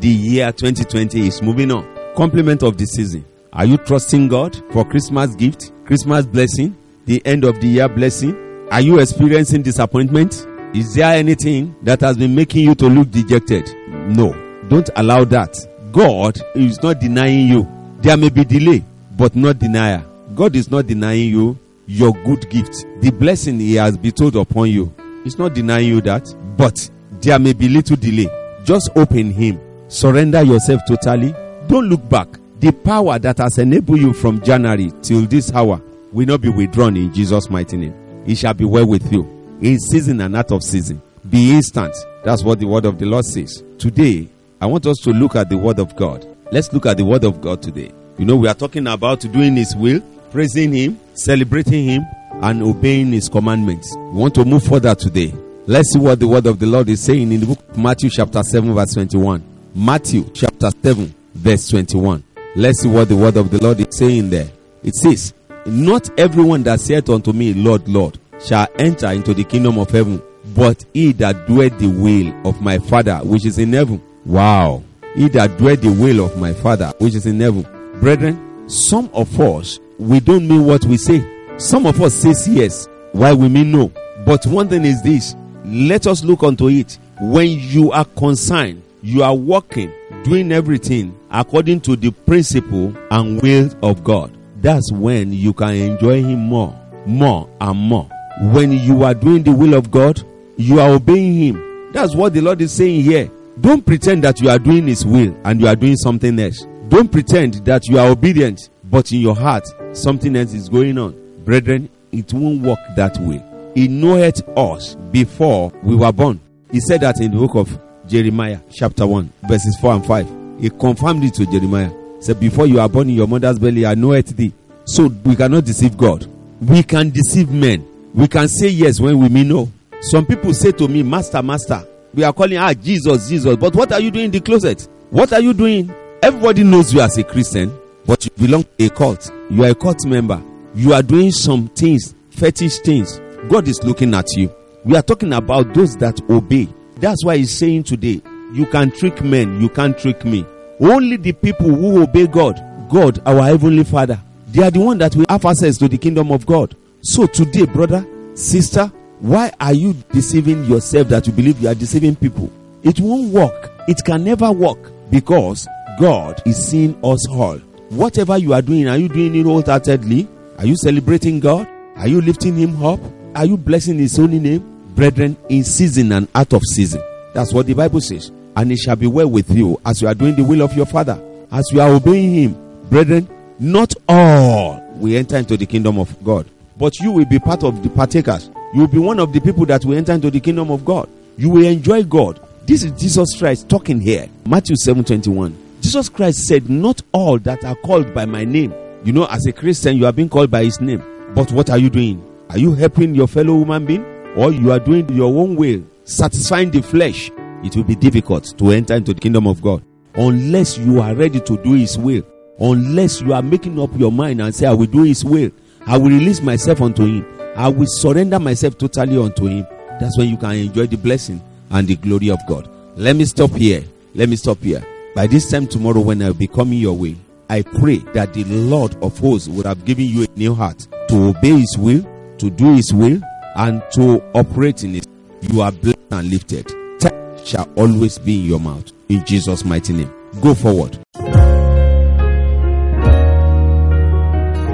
the year 2020 is moving on. Compliment of the season. Are you trusting God for Christmas gift, Christmas blessing, the end of the year blessing? Are you experiencing disappointment? Is there anything that has been making you to look dejected? No. Don't allow that. God is not denying you. There may be delay, but not denial. God is not denying you your good gift, the blessing He has bestowed upon you. He's not denying you that, but there may be little delay. Just open Him. Surrender yourself totally. Don't look back. The power that has enabled you from January till this hour will not be withdrawn in Jesus' mighty name. It shall be well with you in season and out of season. Be instant. That's what the word of the Lord says. Today, I want us to look at the word of God. Let's look at the word of God today. You know, we are talking about doing His will, praising Him, celebrating Him, and obeying His commandments. We want to move further today. Let's see what the word of the Lord is saying in the book of Matthew, chapter 7, verse 21. Matthew, chapter 7, verse 21. Let's see what the word of the Lord is saying there. It says, Not everyone that saith unto me, Lord, Lord, shall enter into the kingdom of heaven, but he that doeth the will of my Father which is in heaven. Wow. He that doeth the will of my Father which is in heaven. Brethren, some of us, we don't mean what we say. Some of us says yes, while we mean no. But one thing is this, let us look unto it. When you are concerned, you are working, doing everything according to the principle and will of God. That's when you can enjoy Him more, more and more. When you are doing the will of God, you are obeying Him. That's what the Lord is saying here. Don't pretend that you are doing His will and you are doing something else. Don't pretend that you are obedient, but in your heart, something else is going on. Brethren, it won't work that way. He knoweth us before we were born. He said that in the book of Jeremiah, chapter 1, verses 4 and 5. He confirmed it to Jeremiah. Said, Before you are born in your mother's belly, I knoweth thee. So we cannot deceive God. We can deceive men. We can say yes when we mean no. Some people say to me, Master, Master, we are calling ah Jesus, Jesus. But what are you doing in the closet? What are you doing? Everybody knows you as a Christian, but you belong to a cult. You are a cult member. You are doing some things, fetish things. God is looking at you. We are talking about those that obey. That's why he's saying today, you can trick men, you can't trick me. Only the people who obey God, God, our heavenly Father, they are the one that will have access to the kingdom of God. So today, brother, sister, why are you deceiving yourself that you believe you are deceiving people? It won't work. It can never work because God is seeing us all. Whatever you are doing, are you doing it wholeheartedly? Are you celebrating God? Are you lifting Him up? Are you blessing His holy name? Brethren, in season and out of season. That's what the Bible says. And it shall be well with you as you are doing the will of your Father, as you are obeying Him. Brethren, not all will enter into the kingdom of God, but you will be part of the partakers. You will be one of the people that will enter into the kingdom of God. You will enjoy God. This is Jesus Christ talking here. Matthew 7 21. Jesus Christ said, Not all that are called by my name. You know, as a Christian, you are being called by his name. But what are you doing? Are you helping your fellow human being? Or you are doing your own will, satisfying the flesh? It will be difficult to enter into the kingdom of God unless you are ready to do his will. Unless you are making up your mind and say, I will do his will. I will release myself unto him. I will surrender myself totally unto him. That's when you can enjoy the blessing and the glory of God. Let me stop here. Let me stop here. By this time tomorrow, when I will be coming your way, I pray that the Lord of hosts would have given you a new heart to obey His will, to do His will, and to operate in it. You are blessed and lifted. Time shall always be in your mouth. In Jesus' mighty name. Go forward.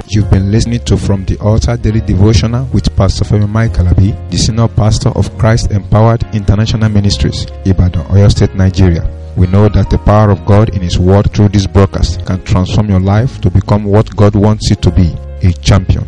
You've been listening to From the Altar Daily Devotional with Pastor Femi Mike Alabi, the Senior Pastor of Christ Empowered International Ministries, Ibadan, Oyo State, Nigeria. We know that the power of God in His Word through this broadcast can transform your life to become what God wants you to be, a champion.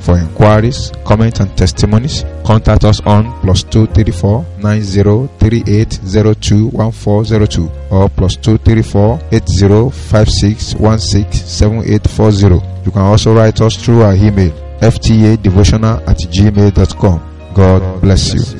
For inquiries, comments, and testimonies, contact us on plus 234 9038021402 or plus 234 8056167840. You can also write us through our email fta ftadevotional at gmail.com. God bless you.